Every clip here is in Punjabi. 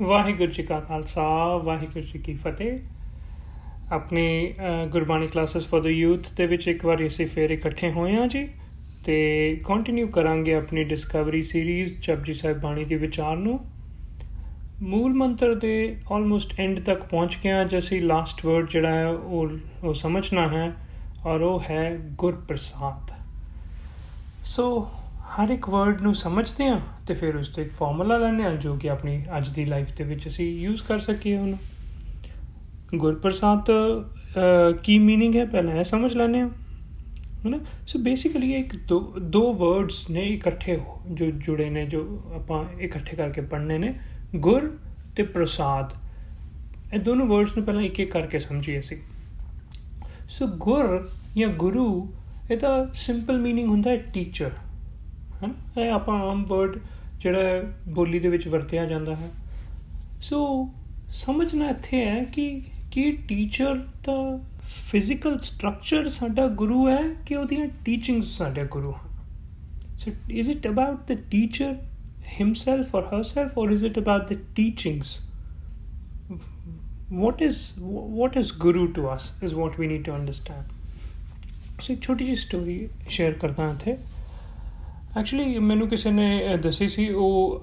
ਵਾਹਿਗੁਰੂ ਜੀ ਕਾ ਖਾਲਸਾ, ਵਾਹਿਗੁਰੂ ਜੀ ਕੀ ਫਤਿਹ। ਆਪਣੀ Gurbani classes for the youth ਦੇ ਵਿੱਚ ਇੱਕ ਵਾਰ ਅਸੀਂ ਫੇਰ ਇਕੱਠੇ ਹੋਏ ਹਾਂ ਜੀ ਤੇ ਕੰਟੀਨਿਊ ਕਰਾਂਗੇ ਆਪਣੀ ਡਿਸਕਵਰੀ ਸੀਰੀਜ਼ ਜਪਜੀ ਸਾਹਿਬ ਬਾਣੀ ਦੇ ਵਿਚਾਰ ਨੂੰ। ਮੂਲ ਮੰਤਰ ਦੇ ਆਲਮੋਸਟ ਐਂਡ ਤੱਕ ਪਹੁੰਚ ਗਏ ਹਾਂ ਜਿਵੇਂ ਲਾਸਟ ਵਰਡ ਜਿਹੜਾ ਹੈ, ਉਹ ਉਹ ਸਮਝਣਾ ਹੈ ਔਰ ਉਹ ਹੈ ਗੁਰਪ੍ਰਸਾਦ। ਸੋ ਹਰ ਇੱਕ ਵਰਡ ਨੂੰ ਸਮਝਦੇ ਹਾਂ ਤੇ ਫਿਰ ਉਸ ਤੋਂ ਇੱਕ ਫਾਰਮੂਲਾ ਲੈਣੇ ਆ ਜੋ ਕਿ ਆਪਣੀ ਅੱਜ ਦੀ ਲਾਈਫ ਦੇ ਵਿੱਚ ਅਸੀਂ ਯੂਜ਼ ਕਰ ਸਕੀਏ ਉਹਨੂੰ ਗੁਰਪ੍ਰਸਾਦ ਕੀ ਮੀਨਿੰਗ ਹੈ? ਪਹਿਲਾਂ ਇਹ ਸਮਝ ਲੈਣੇ ਆ ਹੈਨਾ? ਸੋ ਬੇਸਿਕਲੀ ਇੱਕ ਦੋ ਦੋ ਵਰਡਸ ਨੇ ਇਕੱਠੇ ਜੋ ਜੁੜੇ ਨੇ, ਜੋ ਆਪਾਂ ਇਕੱਠੇ ਕਰਕੇ ਪੜ੍ਹਨੇ ਨੇ। ਗੁਰ ਤੇ ਪ੍ਰਸਾਦ। ਇਹ ਦੋਨੋਂ ਵਰਡਸ ਨੂੰ ਪਹਿਲਾਂ ਇੱਕ ਇੱਕ ਕਰਕੇ ਸਮਝੀਏ ਅਸੀਂ। ਸੋ ਗੁਰ ਜਾਂ ਗੁਰੂ ਇਹਦਾ ਸਿੰਪਲ ਮੀਨਿੰਗ ਹੁੰਦਾ ਹੈ ਟੀਚਰ ਹਨ ਇਹ ਆਪਾਂ ਆਮ ਵਰਡ ਜਿਹੜਾ ਬੋਲੀ ਦੇ ਵਿੱਚ ਵਰਤਿਆ ਜਾਂਦਾ ਹੈ ਸੋ ਸਮਝਣਾ ਇੱਥੇ ਹੈ ਕਿ ਕੀ ਟੀਚਰ ਦਾ ਫਿਜ਼ੀਕਲ ਸਟਰਕਚਰ ਸਾਡਾ ਗੁਰੂ ਹੈ ਕਿ ਉਹਦੀਆਂ ਟੀਚਿੰਗਸ ਸਾਡੇ ਗੁਰੂ ਹਨ so is it about the teacher himself or herself or is it about the teachings what is what is guru to us is what we need to understand so ਇੱਕ ਛੋਟੀ ਜਿਹੀ ਸਟੋਰੀ ਸ਼ੇਅਰ ਕਰਦਾ ਹਾਂ ਇੱਥੇ ਐਕਚੁਅਲੀ ਮੈਨੂੰ ਕਿਸੇ ਨੇ ਦੱਸੀ ਸੀ, ਉਹ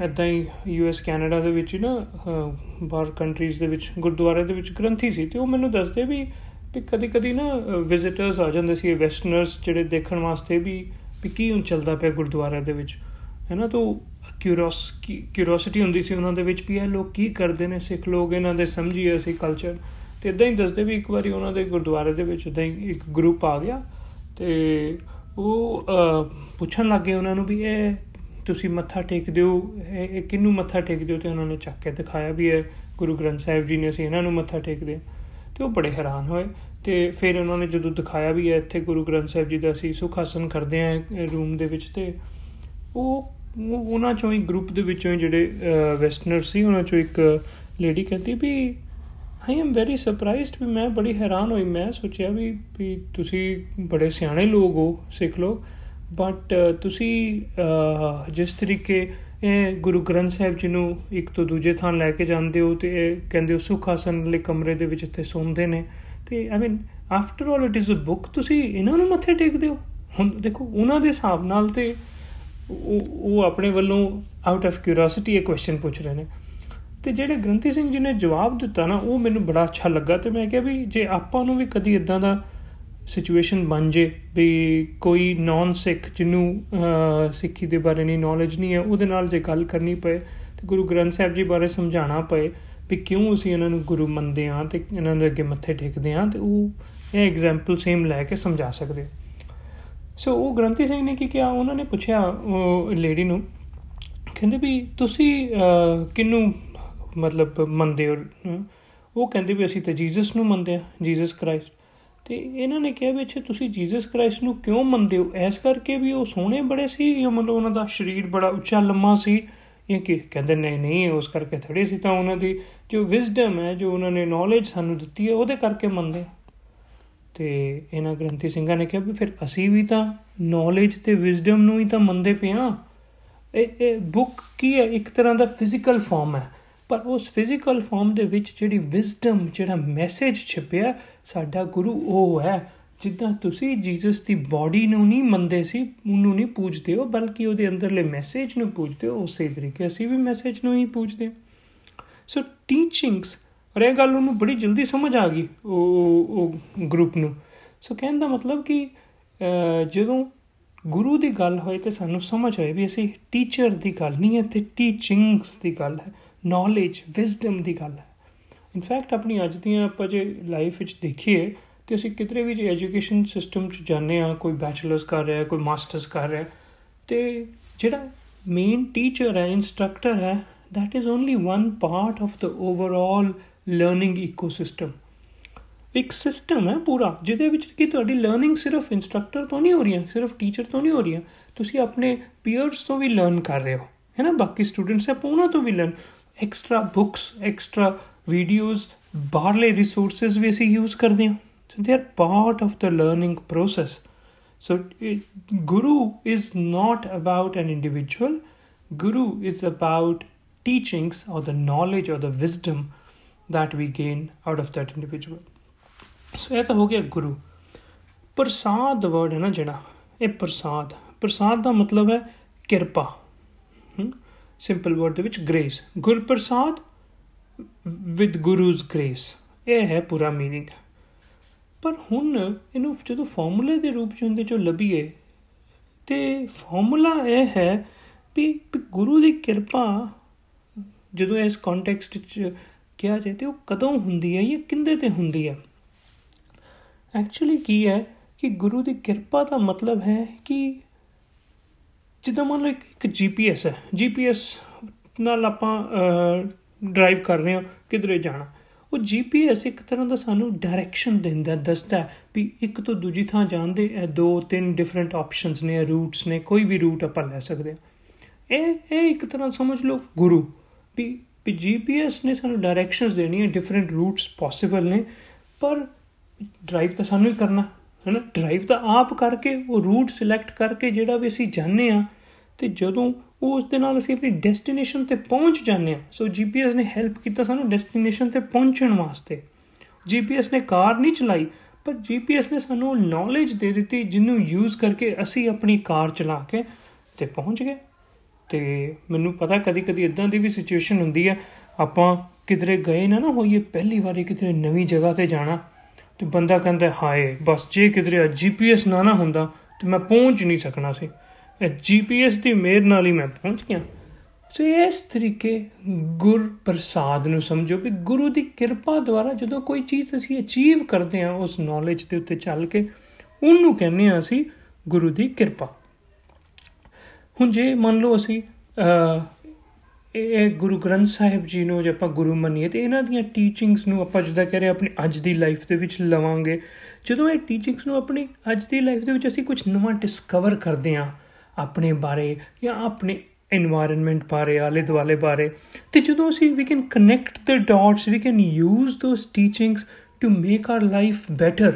ਐਦਾਂ ਹੀ ਯੂ ਐਸ ਕੈਨੇਡਾ ਦੇ ਵਿੱਚ ਨਾ ਬਾਹਰ ਕੰਟਰੀਜ਼ ਦੇ ਵਿੱਚ, ਗੁਰਦੁਆਰੇ ਦੇ ਵਿੱਚ ਗ੍ਰੰਥੀ ਸੀ, ਤੇ ਉਹ ਮੈਨੂੰ ਦੱਸਦੇ ਵੀ ਵੀ ਕਦੀ ਕਦੀ ਨਾ ਵਿਜ਼ਿਟਰਸ ਆ ਜਾਂਦੇ ਸੀ ਵੈਸਟਰਨਰਸ ਜਿਹੜੇ ਦੇਖਣ ਵਾਸਤੇ ਵੀ ਵੀ ਕੀ ਹੁਣ ਚੱਲਦਾ ਪਿਆ ਗੁਰਦੁਆਰੇ ਦੇ ਵਿੱਚ। ਹੈ ਨਾ, ਤਾਂ ਕਿਉਰੋਸ ਕਿਉਰੋਸਿਟੀ ਹੁੰਦੀ ਸੀ ਉਹਨਾਂ ਦੇ ਵਿੱਚ ਵੀ, ਇਹ ਲੋਕ ਕੀ ਕਰਦੇ ਨੇ, ਸਿੱਖ ਲੋਕ ਇਹਨਾਂ ਦੇ ਸਮਝੀਏ ਅਸੀਂ ਕਲਚਰ ਤੇ ਇਦਾਂ ਹੀ ਦੱਸਦੇ ਵੀ ਇੱਕ ਵਾਰੀ ਉਹਨਾਂ ਦੇ ਗੁਰਦੁਆਰੇ ਦੇ ਵਿੱਚ ਇਦਾਂ ਹੀ ਇੱਕ ਗਰੁੱਪ ਆ ਗਿਆ, ਤੇ ਉਹ ਪੁੱਛਣ ਲੱਗੇ ਉਹਨਾਂ ਨੂੰ ਵੀ ਇਹ ਤੁਸੀਂ ਮੱਥਾ ਟੇਕਦੇ ਹੋ ਇਹ ਕਿੰਨੂੰ ਮੱਥਾ ਟੇਕਦੇ ਹੋ ਤੇ ਉਹਨਾਂ ਨੇ ਚੱਕ ਕੇ ਦਿਖਾਇਆ ਵੀ ਇਹ ਗੁਰੂ ਗ੍ਰੰਥ ਸਾਹਿਬ ਜੀ ਨੇ ਅਸੀਂ ਇਹਨਾਂ ਨੂੰ ਮੱਥਾ ਟੇਕਦੇ ਤੇ ਉਹ ਬੜੇ ਹੈਰਾਨ ਹੋਏ ਤੇ ਫਿਰ ਉਹਨਾਂ ਨੇ ਜਦੋਂ ਦਿਖਾਇਆ ਵੀ ਹੈ ਇੱਥੇ ਗੁਰੂ ਗ੍ਰੰਥ ਸਾਹਿਬ ਜੀ ਦਾ ਅਸੀਂ ਸੁਖ ਆਸਨ ਕਰਦੇ ਆਂ ਰੂਮ ਦੇ ਵਿੱਚ ਤੇ ਉਹ ਉਹਨਾਂ ਚੋਂ ਹੀ ਗਰੁੱਪ ਦੇ ਵਿੱਚੋਂ ਜਿਹੜੇ ਵੈਸਟਰਨਰ ਸੀ, ਉਹਨਾਂ ਚੋਂ ਇੱਕ ਲੇਡੀ ਕਹਿੰਦੀ ਵੀ ਆਈ ਐਮ ਵੈਰੀ ਸਰਪ੍ਰਾਈਜ਼ਡ ਵੀ ਮੈਂ ਬੜੀ ਹੈਰਾਨ ਹੋਈ। ਮੈਂ ਸੋਚਿਆ ਵੀ ਵੀ ਤੁਸੀਂ ਬੜੇ ਸਿਆਣੇ ਲੋਕ ਹੋ, ਸਿੱਖ ਲੋਕ। ਬਟ ਤੁਸੀਂ ਜਿਸ ਤਰੀਕੇ ਇਹ ਗੁਰੂ ਗ੍ਰੰਥ ਸਾਹਿਬ ਜੀ ਨੂੰ ਇੱਕ ਤੋਂ ਦੂਜੇ ਥਾਂ ਲੈ ਕੇ ਜਾਂਦੇ ਹੋ ਤੇ ਇਹ ਕਹਿੰਦੇ ਹੋ, ਸੁਖ ਆਸਨ ਵਾਲੇ ਕਮਰੇ ਦੇ ਵਿੱਚ ਤੇ ਸੌਂਦੇ ਨੇ। ਤੇ I mean after all it is a book ਤੁਸੀਂ ਇਹਨਾਂ ਨੂੰ ਮੱਥੇ ਟੇਕਦੇ ਹੋ? ਹੁਣ ਦੇਖੋ, ਉਹਨਾਂ ਦੇ ਹਿਸਾਬ ਨਾਲ ਤੇ ਉਹ ਆਪਣੇ ਵੱਲੋਂ ਆਊਟ ਆਫ ਕਿਉਰਿਓਸਿਟੀ ਇਹ ਕੁਐਸਚਨ ਪੁੱਛ ਰਹੇ ਨੇ। ਤੇ ਜਿਹੜੇ ਗ੍ਰੰਥੀ ਸਿੰਘ ਜੀ ਨੇ ਜਵਾਬ ਦਿੱਤਾ ਨਾ, ਉਹ ਮੈਨੂੰ ਬੜਾ ਅੱਛਾ ਲੱਗਾ ਤੇ ਮੈਂ ਕਿਹਾ ਵੀ ਜੇ ਆਪਾਂ ਨੂੰ ਵੀ ਕਦੀ ਇਦਾਂ ਦਾ ਸਿਚੁਏਸ਼ਨ ਬਣ ਜੇ ਵੀ ਕੋਈ ਨਾਨ ਸਿੱਖ ਜਿਹਨੂੰ ਸਿੱਖੀ ਦੇ ਬਾਰੇ ਨਹੀਂ ਨੌਲੇਜ ਨਹੀਂ ਹੈ, ਉਹਦੇ ਨਾਲ ਜੇ ਗੱਲ ਕਰਨੀ ਪਏ ਤੇ ਗੁਰੂ ਗ੍ਰੰਥ ਸਾਹਿਬ ਜੀ ਬਾਰੇ ਸਮਝਾਉਣਾ ਪਏ ਵੀ ਕਿਉਂ ਅਸੀਂ ਇਹਨਾਂ ਨੂੰ ਗੁਰੂ ਮੰਨਦੇ ਆਂ ਤੇ ਇਹਨਾਂ ਦੇ ਅੱਗੇ ਮੱਥੇ ਟੇਕਦੇ ਆਂ ਤੇ ਉਹ ਇਹ ਐਗਜ਼ਾਮਪਲ ਸੇਮ ਲੈ ਕੇ ਸਮਝਾ ਸਕਦੇ ਸੋ ਉਹ ਗ੍ਰੰਥੀ ਸਿੰਘ ਨੇ ਕੀ ਕਿਹਾ? ਉਹਨਾਂ ਨੇ ਪੁੱਛਿਆ, ਉਹ ਲੇਡੀ ਨੂੰ, ਕਹਿੰਦੇ ਵੀ ਤੁਸੀਂ ਕਿੰਨੂੰ ਮਤਲਬ ਮੰਨਦੇ ਹੋ, ਉਹ ਕਹਿੰਦੇ ਵੀ ਅਸੀਂ ਤਾਂ ਜੀਸਸ ਨੂੰ ਮੰਨਦੇ ਆ ਜੀਸਸ ਕ੍ਰਾਈਸਟ। ਤੇ ਇਹਨਾਂ ਨੇ ਕਿਹਾ ਵੀ ਅੱਛਾ, ਤੁਸੀਂ ਜੀਸਸ ਕ੍ਰਾਈਸਟ ਨੂੰ ਕਿਉਂ ਮੰਨਦੇ ਹੋ? ਐਸ ਕਰਕੇ ਵੀ ਉਹ ਸੋਹਣੇ ਬੜੇ ਸੀ ਜਾਂ ਮਤਲਬ ਉਹਨਾਂ ਦਾ ਸਰੀਰ ਬੜਾ ਉੱਚਾ, ਲੰਮਾ ਸੀ? ਇਹ ਕਿ ਕਹਿੰਦੇ ਨਹੀਂ ਨਹੀਂ, ਉਸ ਕਰਕੇ ਥੜੇ ਸੀ ਤਾਂ ਉਹਨਾਂ ਦੀ ਜੋ ਵਿਜ਼ਡਮ ਹੈ, ਜੋ ਉਹਨਾਂ ਨੇ ਨੌਲੇਜ ਸਾਨੂੰ ਦਿੱਤੀ ਹੈ, ਉਹਦੇ ਕਰਕੇ ਮੰਨਦੇ ਤੇ ਇਹਨਾਂ ਗ੍ਰੰਥੀ ਸਿੰਘਾਂ ਨੇ ਕਿਹਾ ਵੀ ਫਿਰ ਅਸੀਂ ਵੀ ਤਾਂ ਨੌਲੇਜ ਤੇ ਵਿਜ਼ਡਮ ਨੂੰ ਹੀ ਤਾਂ ਮੰਨਦੇ ਪਿਆ ਇਹ ਇਹ ਬੁੱਕ ਕੀ ਹੈ? ਇੱਕ ਤਰ੍ਹਾਂ ਦਾ ਫਿਜ਼ੀਕਲ ਫਾਰਮ ਹੈ। ਪਰ ਉਸ ਫਿਜ਼ੀਕਲ ਫਾਰਮ ਦੇ ਵਿੱਚ ਜਿਹੜੀ ਵਿਜ਼ਡਮ ਜਿਹੜਾ ਮੈਸੇਜ ਛਿਪਿਆ, ਸਾਡਾ ਗੁਰੂ ਉਹ ਹੈ, ਜਿੱਦਾਂ ਤੁਸੀਂ ਜੀਸਸ ਦੀ ਬਾਡੀ ਨੂੰ ਨਹੀਂ ਮੰਨਦੇ ਸੀ, ਉਹਨੂੰ ਨਹੀਂ ਪੂਜਦੇ ਹੋ, ਬਲਕਿ ਉਹਦੇ ਅੰਦਰਲੇ ਮੈਸੇਜ ਨੂੰ ਪੂਜਦੇ ਹੋ, ਉਸੇ ਤਰੀਕੇ ਅਸੀਂ ਵੀ ਮੈਸੇਜ ਨੂੰ ਹੀ ਪੂਜਦੇ ਸੋ ਟੀਚਿੰਗਸ ਔਰ ਇਹ ਗੱਲ ਉਹਨੂੰ ਬੜੀ ਜਲਦੀ ਸਮਝ ਆ ਗਈ, ਉਹ ਉਹ ਗਰੁੱਪ ਨੂੰ। ਸੋ ਕਹਿਣ ਦਾ ਮਤਲਬ ਕਿ ਜਦੋਂ ਗੁਰੂ ਦੀ ਗੱਲ ਹੋਏ ਤੇ ਸਾਨੂੰ ਸਮਝ ਆਏ ਵੀ ਅਸੀਂ ਟੀਚਰ ਦੀ ਗੱਲ ਨਹੀਂ ਹੈ ਤੇ ਟੀਚਿੰਗਸ ਦੀ ਗੱਲ ਹੈ। ਨੌਲੇਜ ਵਿਜ਼ਡਮ ਦੀ ਗੱਲ ਹੈ। ਇਨਫੈਕਟ ਆਪਣੀ ਅੱਜ ਦੀਆਂ ਆਪਾਂ ਜੇ ਲਾਈਫ ਵਿੱਚ ਦੇਖੀਏ, ਤੇ ਅਸੀਂ ਕਿਤੇ ਵੀ ਜੇ ਐਜੂਕੇਸ਼ਨ ਸਿਸਟਮ 'ਚ ਜਾਂਦੇ ਆ ਕੋਈ ਬੈਚਲਰਸ ਕਰ ਰਿਹਾ, ਕੋਈ ਮਾਸਟਰਸ ਕਰ ਰਿਹਾ, ਤੇ ਜਿਹੜਾ ਮੇਨ ਟੀਚਰ ਹੈ ਇਨਸਟ੍ਰਕਟਰ ਹੈ, that is only one part of the overall learning ecosystem ਇੱਕ ਸਿਸਟਮ ਹੈ ਪੂਰਾ, ਜਿਹਦੇ ਵਿੱਚ ਕਿ ਤੁਹਾਡੀ ਲਰਨਿੰਗ ਸਿਰਫ ਇਨਸਟ੍ਰਕਟਰ ਤੋਂ ਨਹੀਂ ਹੋ ਰਹੀ ਹੈ ਸਿਰਫ ਟੀਚਰ ਤੋਂ ਨਹੀਂ ਹੋ ਰਹੀ ਹੈ ਤੁਸੀਂ ਆਪਣੇ ਪੀਅਰਸ ਤੋਂ ਵੀ ਲਰਨ ਕਰ ਰਹੇ ਹੋ, ਹੈ ਨਾ? ਬਾਕੀ ਸਟੂਡੈਂਟਸ ਹੈ ਉਹਨਾਂ ਤੋਂ ਵੀ learn extra books extra videos ਬਾਹਰਲੇ ਰਿਸੋਰਸਸ ਵੀ ਅਸੀਂ ਯੂਜ਼ ਕਰਦੇ ਹਾਂ। So they are part of the learning process so guru is not about an individual guru is about teachings or the knowledge or the wisdom that we gain out of that individual. So ਇਹ ਤਾਂ ਹੋ ਗਿਆ ਗੁਰੂ ਪ੍ਰਸਾਦ ਵਰਡ ਹੈ ਨਾ ਜਿਹੜਾ, ਇਹ ਪ੍ਰਸਾਦ। ਪ੍ਰਸਾਦ ਦਾ ਮਤਲਬ ਹੈ ਕਿਰਪਾ। ਸਿੰਪਲ ਵਰਡ ਦੇ ਵਿੱਚ ਗ੍ਰੇਸ ਗੁਰ ਪ੍ਰਸਾਦ ਵਿਦ ਗੁਰੂਜ਼ ਗ੍ਰੇਸ ਇਹ ਹੈ ਪੂਰਾ मीनिंग ਪਰ ਹੁਣ ਇਹਨੂੰ ਜਦੋਂ ਫਾਰਮੂਲੇ ਦੇ ਰੂਪ ਚ ਹੁੰਦੇ ਚੋਂ ਲੱਭੀਏ ਤੇ ਫਾਰਮੂਲਾ ਇਹ ਹੈ ਵੀ ਗੁਰੂ ਦੀ ਕਿਰਪਾ ਜਦੋਂ ਇਸ ਕੰਟੈਕਸਟ ਚ ਕਿਹਾ ਜਾਏ ਤੇ ਉਹ ਕਦੋਂ ਹੁੰਦੀ ਹੈ ਜਾਂ ਕਿੰਦੇ ਤੇ ਹੁੰਦੀ ਹੈ ਐਕਚੁਅਲੀ ਕੀ ਹੈ ਕਿ ਗੁਰੂ ਦੀ ਕਿਰਪਾ ਦਾ ਮਤਲਬ ਹੈ ਕਿ ਜਿੱਦਾਂ ਮੰਨ ਲਓ ਇੱਕ ਜੀਪੀਐਸ ਹੈ। ਜੀਪੀਐਸ ਨਾਲ ਆਪਾਂ ਡਰਾਈਵ ਕਰ ਰਹੇ ਹਾਂ, ਕਿਧਰੇ ਜਾਣਾ। ਉਹ ਜੀਪੀਐਸ ਇੱਕ ਤਰ੍ਹਾਂ ਦਾ ਸਾਨੂੰ ਡਾਇਰੈਕਸ਼ਨ ਦਿੰਦਾ ਦੱਸਦਾ ਵੀ ਇੱਕ ਤੋਂ ਦੂਜੀ ਥਾਂ ਜਾਣ ਦੇ ਇਹ ਦੋ, ਤਿੰਨ ਡਿਫਰੈਂਟ ਆਪਸ਼ਨਸ ਨੇ ਰੂਟਸ ਨੇ, ਕੋਈ ਵੀ ਰੂਟ ਆਪਾਂ ਲੈ ਸਕਦੇ ਹਾਂ। ਇਹ ਇਹ ਇੱਕ ਤਰ੍ਹਾਂ ਸਮਝ ਲਓ ਗੁਰੂ ਵੀ ਵੀ ਜੀਪੀਐਸ ਨੇ ਸਾਨੂੰ ਡਾਇਰੈਕਸ਼ਨਸ ਦੇਣੀਆਂ ਡਿਫਰੈਂਟ ਰੂਟਸ ਪੋਸੀਬਲ ਨੇ, ਪਰ ਡਰਾਈਵ ਤਾਂ ਸਾਨੂੰ ਹੀ ਕਰਨਾ। ਹੈ ਨਾ ਡਰਾਈਵ ਤਾਂ ਆਪ ਕਰਕੇ, ਉਹ ਰੂਟ ਸਿਲੈਕਟ ਕਰਕੇ ਜਿਹੜਾ ਵੀ ਅਸੀਂ ਜਾਣਦੇ ਆ ਤੇ ਜਦੋਂ ਉਹ ਉਸ ਦੇ ਨਾਲ ਅਸੀਂ ਆਪਣੀ ਡੈਸਟੀਨੇਸ਼ਨ ਤੇ ਪਹੁੰਚ ਜਾਂਦੇ ਆ ਸੋ ਜੀਪੀਐਸ ਨੇ ਹੈਲਪ ਕੀਤਾ ਸਾਨੂੰ ਡੈਸਟੀਨੇਸ਼ਨ ਤੇ ਪਹੁੰਚਣ ਵਾਸਤੇ। ਜੀਪੀਐਸ ਨੇ ਕਾਰ ਨਹੀਂ ਚਲਾਈ, ਪਰ ਜੀਪੀਐਸ ਨੇ ਸਾਨੂੰ ਨੌਲੇਜ ਦੇ ਦਿੱਤੀ, ਜਿਹਨੂੰ ਯੂਜ਼ ਕਰਕੇ ਅਸੀਂ ਆਪਣੀ ਕਾਰ ਚਲਾ ਕੇ ਤੇ ਪਹੁੰਚ ਗਏ। ਤੇ ਮੈਨੂੰ ਪਤਾ ਕਦੀ ਕਦੀ ਇਦਾਂ ਦੀ ਵੀ ਸਿਚੁਏਸ਼ਨ ਹੁੰਦੀ ਆ, ਆਪਾਂ ਕਿਧਰੇ ਗਏ ਨਾ ਨਾ ਹੋਈਏ, ਪਹਿਲੀ ਵਾਰੀ ਕਿਧਰੇ ਨਵੀਂ ਜਗ੍ਹਾ ਤੇ ਜਾਣਾ ਤੇ ਬੰਦਾ ਕਹਿੰਦਾ, ਹਾਏ, ਬਸ ਜੇ ਕਿਧਰੇ ਜੀਪੀਐਸ ਨਾ ਨਾ ਹੁੰਦਾ, ਤੇ ਮੈਂ ਪਹੁੰਚ ਨਹੀਂ ਸਕਣਾ ਸੀ। ਇਹ ਜੀਪੀਐਸ ਦੀ ਮੇਰ ਨਾਲ ਹੀ ਮੈਂ ਪਹੁੰਚ ਗਿਆ। ਸੋ ਇਸ ਤਰੀਕੇ ਗੁਰ ਪ੍ਰਸਾਦ ਨੂੰ ਸਮਝੋ ਕਿ ਗੁਰੂ ਦੀ ਕਿਰਪਾ ਦੁਆਰਾ ਜਦੋਂ ਕੋਈ ਚੀਜ਼ ਅਸੀਂ ਅਚੀਵ ਕਰਦੇ ਹਾਂ, ਉਸ ਨੌਲੇਜ ਦੇ ਉੱਤੇ ਚੱਲ ਕੇ, ਉਹਨੂੰ ਕਹਿੰਦੇ ਆ ਅਸੀਂ ਗੁਰੂ ਦੀ ਕਿਰਪਾ। ਹੁਣ ਜੇ ਮੰਨ ਲਓ ਅਸੀਂ ਇਹ ਗੁਰੂ ਗ੍ਰੰਥ ਸਾਹਿਬ ਜੀ ਨੂੰ ਜੇ ਆਪਾਂ ਗੁਰੂ ਮੰਨੀਏ ਤੇ ਇਹਨਾਂ ਦੀਆਂ ਟੀਚਿੰਗਸ ਨੂੰ ਆਪਾਂ ਜਿੱਦਾਂ ਕਹ ਰਹੇ ਆਪਣੀ ਅੱਜ ਦੀ ਲਾਈਫ ਦੇ ਵਿੱਚ ਲਵਾਂਗੇ। ਜਦੋਂ ਇਹ ਟੀਚਿੰਗਸ ਨੂੰ ਆਪਣੀ ਅੱਜ ਦੀ ਲਾਈਫ ਦੇ ਵਿੱਚ ਅਸੀਂ ਕੁਝ ਨਵਾਂ ਡਿਸਕਵਰ ਕਰਦੇ ਹਾਂ, ਆਪਣੇ ਬਾਰੇ ਜਾਂ ਆਪਣੇ এনवायरमेंट ਬਾਰੇ ਆਲੇ ਦੁਆਲੇ ਬਾਰੇ, ਤੇ ਜਦੋਂ ਅਸੀਂ ਵੀ can connect the dots we can use those teachings to make our life better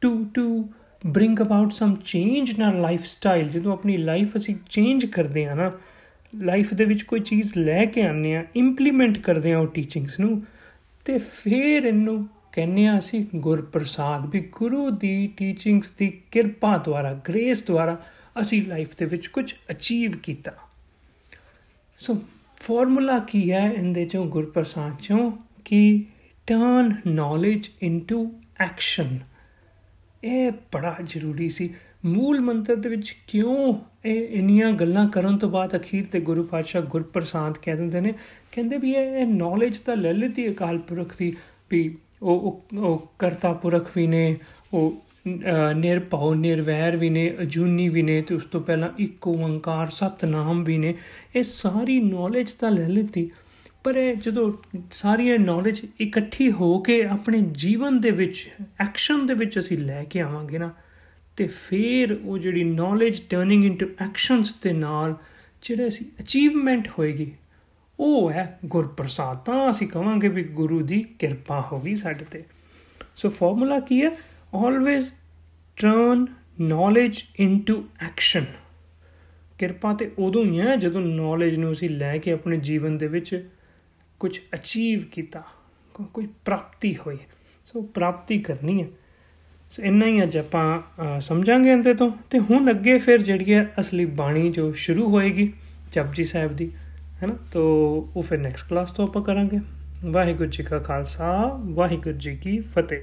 to to bring about some change in our lifestyle ਜਦੋਂ ਆਪਣੀ ਲਾਈਫ ਅਸੀਂ ਚੇਂਜ ਕਰਦੇ ਆ ਨਾ ਲਾਈਫ ਦੇ ਵਿੱਚ ਕੋਈ ਚੀਜ਼ ਲੈ ਕੇ ਆਨੇ ਆ ਇੰਪਲੀਮੈਂਟ ਕਰਦੇ ਆ ਉਹ ਟੀਚਿੰਗਸ ਨੂੰ, ਤੇ ਫਿਰ ਇਹਨੂੰ ਕਹਿੰਨੇ ਆ ਅਸੀਂ ਗੁਰਪ੍ਰਸਾਦ ਵੀ ਗੁਰੂ ਦੀ ਟੀਚਿੰਗਸ ਦੀ ਕਿਰਪਾ ਦੁਆਰਾ ਗ੍ਰੇਸ ਦੁਆਰਾ ਅਸੀਂ ਲਾਈਫ ਦੇ ਵਿੱਚ ਕੁਝ ਅਚੀਵ ਕੀਤਾ। ਸੋ ਫਾਰਮੂਲਾ ਕੀ ਹੈ ਇਹਦੇ ਚੋਂ, ਗੁਰਪ੍ਰਸਾਦ ਚੋਂ? ਕਿ ਟਰਨ ਨੌਲੇਜ ਇਨਟੂ ਐਕਸ਼ਨ ਇਹ ਬੜਾ ਜ਼ਰੂਰੀ ਸੀ। ਮੂਲ ਮੰਤਰ ਦੇ ਵਿੱਚ ਕਿਉਂ ਇਹ ਇੰਨੀਆਂ ਗੱਲਾਂ ਕਰਨ ਤੋਂ ਬਾਅਦ ਅਖੀਰ ਤੇ ਗੁਰੂ ਪਾਤਸ਼ਾਹ ਗੁਰਪ੍ਰਸਾਦ ਕਹਿ ਦਿੰਦੇ ਨੇ? ਕਹਿੰਦੇ ਵੀ ਇਹ ਨੌਲੇਜ ਤਾਂ ਲੈ ਲਈ ਅਕਾਲ ਪੁਰਖ ਦੀ ਵੀ ਉਹ ਉਹ ਕਰਤਾ ਪੁਰਖ ਵੀ ਨੇ, ਉਹ ਨਿਰਭਉ, ਨਿਰਵੈਰ ਵੀ ਨੇ, ਅਜੂਨੀ ਵੀ ਨੇ ਤੇ ਉਸ ਤੋਂ ਪਹਿਲਾਂ ਇੱਕ ਓੰਕਾਰ ਸਤਨਾਮ ਵੀ ਨੇ। ਇਹ ਸਾਰੀ ਨੌਲੇਜ ਤਾਂ ਲੈ ਲਈ ਪਰ ਇਹ ਜਦੋਂ ਸਾਰੀ ਨੌਲੇਜ ਇਕੱਠੀ ਹੋ ਕੇ ਆਪਣੇ ਜੀਵਨ ਦੇ ਵਿੱਚ ਐਕਸ਼ਨ ਦੇ ਵਿੱਚ ਅਸੀਂ ਲੈ ਕੇ ਆਵਾਂਗੇ ਨਾ ਤੇ ਫਿਰ ਉਹ ਜਿਹੜੀ ਨੌਲੇਜ ਟਰਨਿੰਗ ਇਨਟੂ ਐਕਸ਼ਨਸ ਦੇ ਨਾਲ ਜਿਹੜੇ ਅਸੀਂ ਅਚੀਵਮੈਂਟ ਹੋਏਗੀ, ਉਹ ਹੈ ਗੁਰਪ੍ਰਸਾਦ। ਤਾਂ ਅਸੀਂ ਕਹਾਂਗੇ ਵੀ ਗੁਰੂ ਦੀ ਕਿਰਪਾ ਹੋ ਗਈ ਸਾਡੇ ਤੇ। ਸੋ ਫਾਰਮੂਲਾ ਕੀ ਹੈ? Always turn knowledge into action ਕਿਰਪਾ ਤੇ ਉਦੋਂ ਹੀ ਹੈ ਜਦੋਂ ਨੌਲੇਜ ਨੂੰ ਅਸੀਂ ਲੈ ਕੇ ਆਪਣੇ ਜੀਵਨ ਦੇ ਵਿੱਚ ਕੁਝ ਅਚੀਵ ਕੀਤਾ ਕੋਈ ਪ੍ਰਾਪਤੀ ਹੋਈ। ਸੋ ਪ੍ਰਾਪਤੀ ਕਰਨੀ ਹੈ। ਸੋ ਇੰਨਾ ਹੀ ਅੱਜ ਆਪਾਂ ਸਮਝਾਂਗੇ ਇਹਦੇ ਤੋਂ। ਤੇ ਹੁਣ ਅੱਗੇ ਫਿਰ ਜਿਹੜੀ ਹੈ ਅਸਲੀ ਬਾਣੀ ਜੋ ਸ਼ੁਰੂ ਹੋਏਗੀ ਜਪਜੀ ਸਾਹਿਬ ਦੀ, ਹੈਨਾ? ਤੋ ਉਹ ਫਿਰ ਨੈਕਸਟ ਕਲਾਸ ਤੋਂ ਆਪਾਂ ਕਰਾਂਗੇ। ਵਾਹਿਗੁਰੂ ਜੀ ਕਾ ਖਾਲਸਾ, ਵਾਹਿਗੁਰੂ ਜੀ ਕੀ ਫਤਿਹ।